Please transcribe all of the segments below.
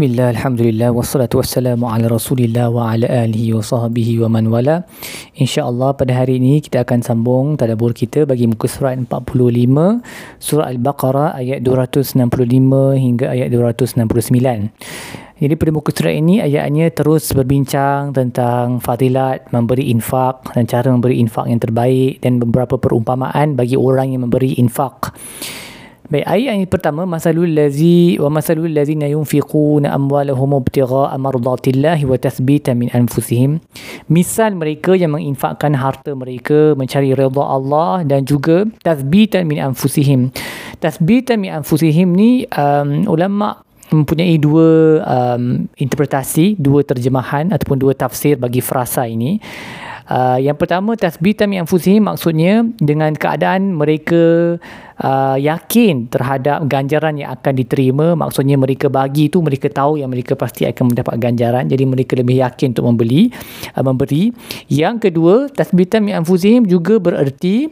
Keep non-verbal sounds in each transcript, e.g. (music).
Bismillah, Alhamdulillah, wassalatu wassalamu ala rasulillah wa ala alihi wa sahbihi wa man wala InsyaAllah pada hari ini kita akan sambung tadabur kita bagi muka surat 45 Surah Al-Baqarah ayat 265 hingga ayat 269 jadi pada muka surat ini ayatnya terus berbincang tentang fadilat memberi infak dan cara memberi infak yang terbaik dan beberapa perumpamaan bagi orang yang memberi infak. Baik, ayat yang pertama masalul lazi wa masalul lazina yunfiquna amwalahum ibtigha'a mardatillahi wa tathbita min anfusihim. Misal mereka yang menginfakkan harta mereka mencari redha Allah dan juga tathbita min anfusihim. Tathbita min anfusihim ni um, ulama mempunyai dua um, interpretasi, dua terjemahan ataupun dua tafsir bagi frasa ini. Uh, yang pertama tasbita min anfusihim maksudnya dengan keadaan mereka uh, yakin terhadap ganjaran yang akan diterima. Maksudnya mereka bagi itu mereka tahu yang mereka pasti akan mendapat ganjaran. Jadi mereka lebih yakin untuk membeli uh, memberi. Yang kedua tasbita min anfusihim juga bererti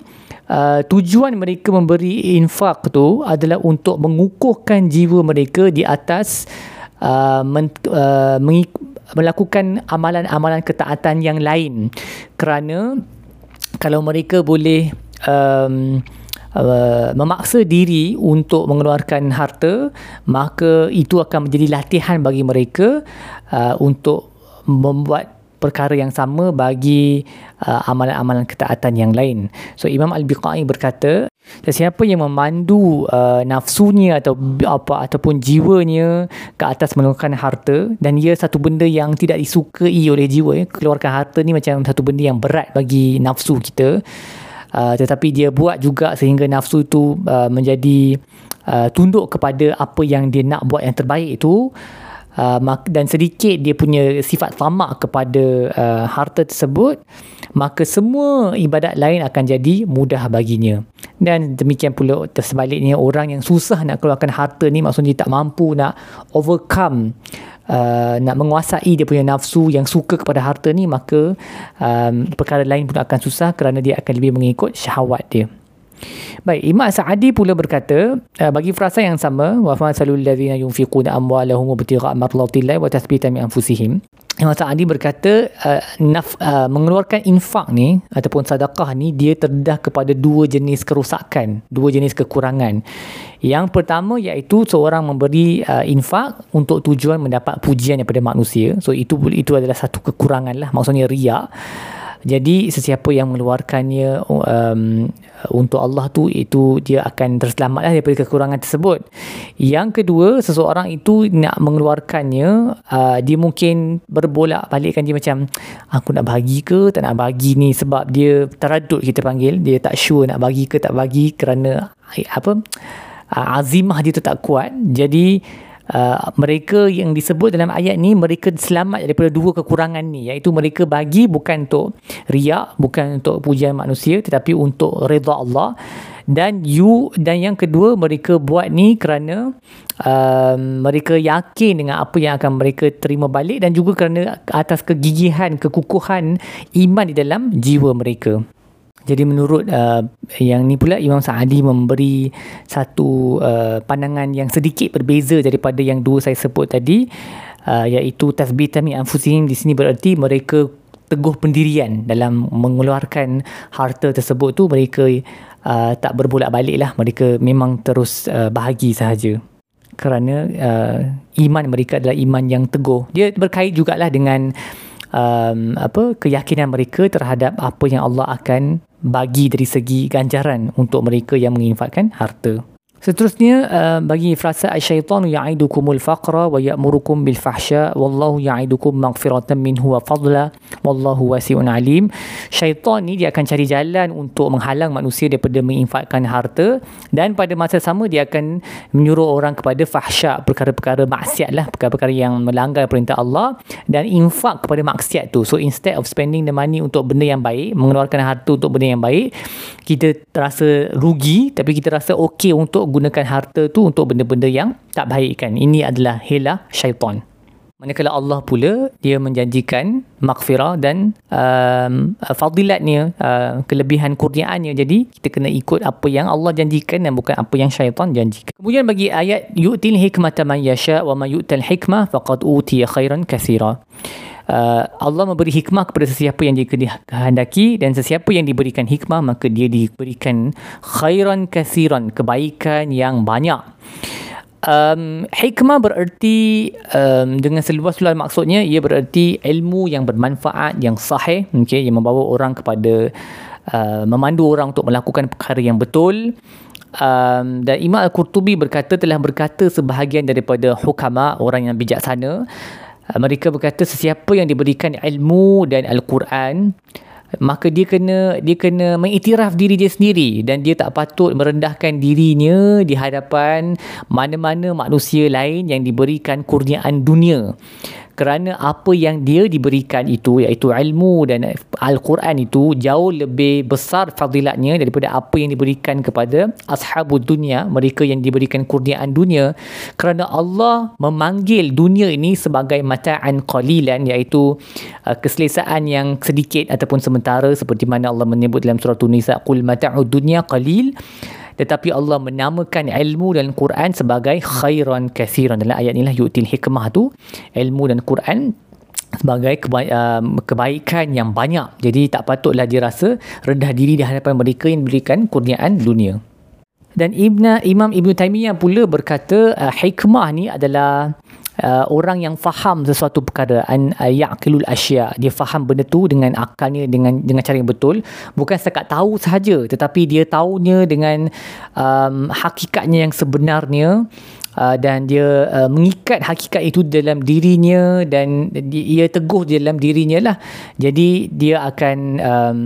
Uh, tujuan mereka memberi infak tu adalah untuk mengukuhkan jiwa mereka di atas uh, men, uh, melakukan amalan-amalan ketaatan yang lain. Kerana kalau mereka boleh um, uh, memaksa diri untuk mengeluarkan harta maka itu akan menjadi latihan bagi mereka uh, untuk membuat perkara yang sama bagi uh, amalan-amalan ketaatan yang lain. So Imam Al-Biqai berkata, sesiapa yang memandu uh, nafsunya atau apa ataupun jiwanya ke atas mengeluarkan harta dan ia satu benda yang tidak disukai oleh jiwa, ya. keluarkan harta ni macam satu benda yang berat bagi nafsu kita. Uh, tetapi dia buat juga sehingga nafsu itu uh, menjadi uh, tunduk kepada apa yang dia nak buat yang terbaik itu uh, dan sedikit dia punya sifat tamak kepada uh, harta tersebut maka semua ibadat lain akan jadi mudah baginya. Dan demikian pula tersebaliknya orang yang susah nak keluarkan harta ni maksudnya tak mampu nak overcome Uh, nak menguasai dia punya nafsu yang suka kepada harta ni maka um, perkara lain pun akan susah kerana dia akan lebih mengikut syahwat dia Baik, Imam Sa'adi pula berkata, uh, bagi frasa yang sama, wa fa salul ladzina yunfiquna amwalahum ibtigha'a marlatillahi wa tathbita min anfusihim. Imam Sa'adi berkata, uh, naf, uh, mengeluarkan infak ni ataupun sedekah ni dia terdedah kepada dua jenis kerosakan, dua jenis kekurangan. Yang pertama iaitu seorang memberi uh, infak untuk tujuan mendapat pujian daripada manusia. So itu itu adalah satu kekurangan lah, maksudnya riak. Jadi sesiapa yang mengeluarkannya um, untuk Allah tu itu dia akan terselamatlah daripada kekurangan tersebut. Yang kedua, seseorang itu nak mengeluarkannya, uh, dia mungkin berbolak balikkan dia macam aku nak bagi ke tak nak bagi ni sebab dia teradut kita panggil, dia tak sure nak bagi ke tak bagi kerana apa? Uh, azimah dia tu tak kuat. Jadi Uh, mereka yang disebut dalam ayat ni mereka selamat daripada dua kekurangan ni. Iaitu mereka bagi bukan untuk riak bukan untuk pujian manusia tetapi untuk redha Allah. Dan you dan yang kedua mereka buat ni kerana uh, mereka yakin dengan apa yang akan mereka terima balik dan juga kerana atas kegigihan kekukuhan iman di dalam jiwa mereka jadi menurut uh, yang ni pula Imam Sa'adi memberi satu uh, pandangan yang sedikit berbeza daripada yang dua saya sebut tadi uh, iaitu tasbitan min anfusihim di sini bererti mereka teguh pendirian dalam mengeluarkan harta tersebut tu. Mereka uh, tak berbolak balik lah mereka memang terus uh, bahagi sahaja. Kerana uh, iman mereka adalah iman yang teguh. Dia berkait jugalah dengan um, apa keyakinan mereka terhadap apa yang Allah akan bagi dari segi ganjaran untuk mereka yang menginfakkan harta. Seterusnya uh, bagi frasa syaitan ya'idukumul faqra wa ya'murukum bil fahsya wallahu ya'idukum maghfiratan minhu wa fadla wallahu wasi'un alim. Syaitan ni dia akan cari jalan untuk menghalang manusia daripada menginfakkan harta dan pada masa sama dia akan menyuruh orang kepada fahsya perkara-perkara maksiat lah perkara-perkara yang melanggar perintah Allah dan infak kepada maksiat tu. So instead of spending the money untuk benda yang baik, mengeluarkan harta untuk benda yang baik, kita terasa rugi tapi kita rasa okey untuk gunakan harta tu untuk benda-benda yang tak baik kan. Ini adalah hela syaitan. Manakala Allah pula dia menjanjikan maghfirah dan um, fadilatnya, uh, kelebihan kurniaannya. Jadi kita kena ikut apa yang Allah janjikan dan bukan apa yang syaitan janjikan. Kemudian bagi ayat yu'til hikmata man yasha wa ma yu'tal hikmah faqad utiya khairan katsira. Uh, Allah memberi hikmah kepada sesiapa yang dikehendaki dan sesiapa yang diberikan hikmah maka dia diberikan khairan kathiran kebaikan yang banyak. Um, hikmah bererti um, dengan seluas-luas maksudnya ia bererti ilmu yang bermanfaat yang sahih okay, yang membawa orang kepada uh, memandu orang untuk melakukan perkara yang betul. Um, dan Imam Al-Qurtubi berkata telah berkata sebahagian daripada hukama orang yang bijaksana mereka berkata sesiapa yang diberikan ilmu dan Al-Quran maka dia kena dia kena mengiktiraf diri dia sendiri dan dia tak patut merendahkan dirinya di hadapan mana-mana manusia lain yang diberikan kurniaan dunia kerana apa yang dia diberikan itu iaitu ilmu dan Al-Quran itu jauh lebih besar fadilatnya daripada apa yang diberikan kepada ashabul dunia mereka yang diberikan kurniaan dunia. Kerana Allah memanggil dunia ini sebagai mata'an qalilan iaitu uh, keselesaan yang sedikit ataupun sementara seperti mana Allah menyebut dalam surah Tunisa qul mata'ud dunya qalil tetapi Allah menamakan ilmu dan Quran sebagai khairan kathiran dalam ayat inilah yu'til hikmah tu ilmu dan Quran sebagai keba- uh, kebaikan yang banyak. Jadi tak patutlah dia rasa rendah diri di hadapan mereka yang diberikan kurniaan dunia. Dan Ibn, Imam Ibn Taymiyah pula berkata uh, hikmah ni adalah uh, orang yang faham sesuatu perkara an uh, yaqilul asya dia faham benda tu dengan akalnya dengan dengan cara yang betul. Bukan setakat tahu sahaja tetapi dia tahunya dengan um, hakikatnya yang sebenarnya Uh, dan dia uh, mengikat hakikat itu dalam dirinya dan dia teguh dalam dirinya lah. Jadi dia akan um,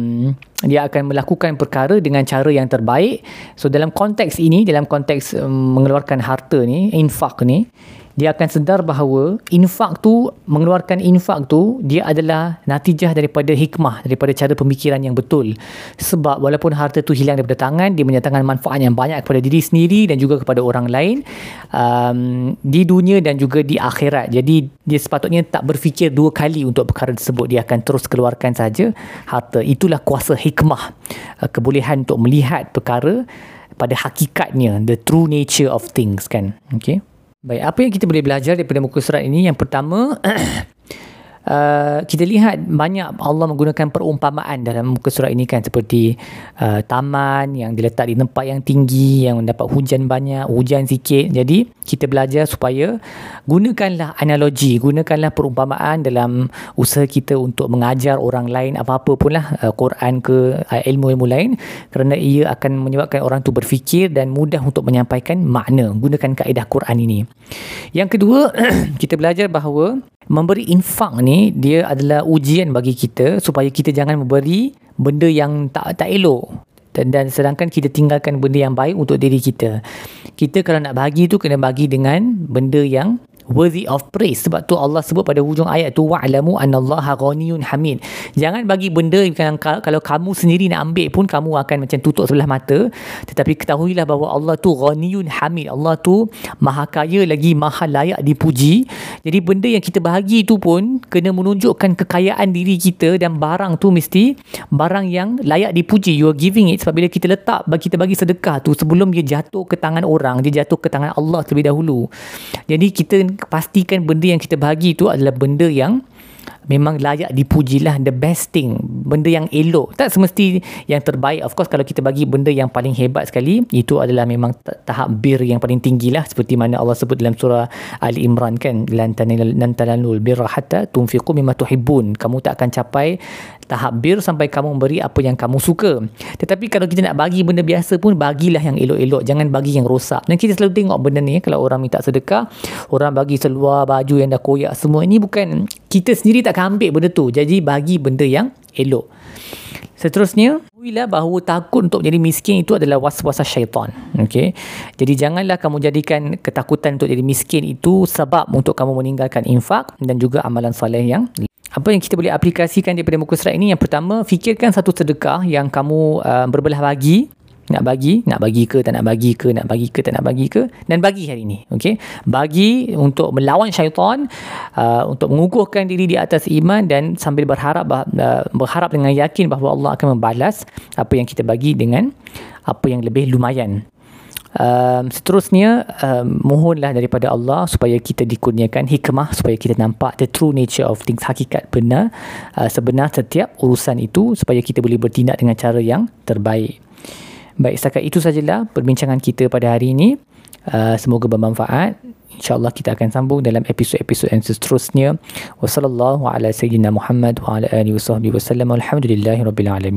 dia akan melakukan perkara dengan cara yang terbaik. So dalam konteks ini dalam konteks um, mengeluarkan harta ni infak ni dia akan sedar bahawa infak tu mengeluarkan infak tu dia adalah natijah daripada hikmah daripada cara pemikiran yang betul. Sebab walaupun harta tu hilang daripada tangan dia menyatakan manfaat yang banyak kepada diri sendiri dan juga kepada orang lain um, di dunia dan juga di akhirat. Jadi dia sepatutnya tak berfikir dua kali untuk perkara tersebut. Dia akan terus keluarkan saja harta. Itulah kuasa hikmah uh, kebolehan untuk melihat perkara pada hakikatnya the true nature of things kan? Okay Baik, apa yang kita boleh belajar daripada muka surat ini? Yang pertama, (clears throat) uh, kita lihat banyak Allah menggunakan perumpamaan dalam muka surat ini kan seperti uh, taman yang diletak di tempat yang tinggi yang mendapat hujan banyak, hujan sikit. Jadi, kita belajar supaya gunakanlah analogi, gunakanlah perumpamaan dalam usaha kita untuk mengajar orang lain apa-apa pun lah, uh, Quran ke uh, ilmu-ilmu lain kerana ia akan menyebabkan orang tu berfikir dan mudah untuk menyampaikan makna. Gunakan kaedah Quran ini. Yang kedua, (clears throat) kita belajar bahawa memberi infak ni dia adalah ujian bagi kita supaya kita jangan memberi benda yang tak tak elok dan, dan sedangkan kita tinggalkan benda yang baik untuk diri kita. Kita kalau nak bagi tu kena bagi dengan benda yang worthy of praise. Sebab tu Allah sebut pada hujung ayat tu wa'lamu annallaha ghaniyun hamid. Jangan bagi benda yang kalau kamu sendiri nak ambil pun kamu akan macam tutup sebelah mata. Tetapi ketahuilah bahawa Allah tu ghaniyun hamid. Allah tu maha kaya lagi maha layak dipuji. Jadi benda yang kita bahagi tu pun kena menunjukkan kekayaan diri kita dan barang tu mesti barang yang layak dipuji. You are giving it sebab bila kita letak kita bagi sedekah tu sebelum dia jatuh ke tangan orang dia jatuh ke tangan Allah terlebih dahulu. Jadi kita pastikan benda yang kita bagi itu adalah benda yang memang layak dipuji lah the best thing. Benda yang elok. Tak semesti yang terbaik. Of course kalau kita bagi benda yang paling hebat sekali itu adalah memang tahap bir yang paling tinggi lah seperti mana Allah sebut dalam surah Ali Imran kan? Lan tanalul birra hatta tunfiqu mimma tuhibbun. Kamu tak akan capai tahap bir sampai kamu memberi apa yang kamu suka. Tetapi kalau kita nak bagi benda biasa pun bagilah yang elok-elok. Jangan bagi yang rosak. Dan kita selalu tengok benda ni kalau orang minta sedekah orang bagi seluar baju yang dah koyak semua ini bukan kita sendiri tak akan ambil benda tu jadi bagi benda yang elok Seterusnya, ketahuilah bahawa takut untuk jadi miskin itu adalah waswasa syaitan. Okay? Jadi janganlah kamu jadikan ketakutan untuk jadi miskin itu sebab untuk kamu meninggalkan infak dan juga amalan soleh yang apa yang kita boleh aplikasikan daripada muka surat ini yang pertama fikirkan satu sedekah yang kamu uh, berbelah bagi nak bagi nak bagi ke tak nak bagi ke nak bagi ke tak nak bagi ke dan bagi hari ini okey? Bagi untuk melawan syaitan uh, untuk mengukuhkan diri di atas iman dan sambil berharap uh, berharap dengan yakin bahawa Allah akan membalas apa yang kita bagi dengan apa yang lebih lumayan. Um, seterusnya um, mohonlah daripada Allah supaya kita dikurniakan hikmah supaya kita nampak the true nature of things hakikat benar uh, sebenar setiap urusan itu supaya kita boleh bertindak dengan cara yang terbaik baik setakat itu sajalah perbincangan kita pada hari ini uh, semoga bermanfaat InsyaAllah kita akan sambung dalam episod-episod yang seterusnya. Wassalamualaikum warahmatullahi wabarakatuh. Alhamdulillahirrabbilalamin.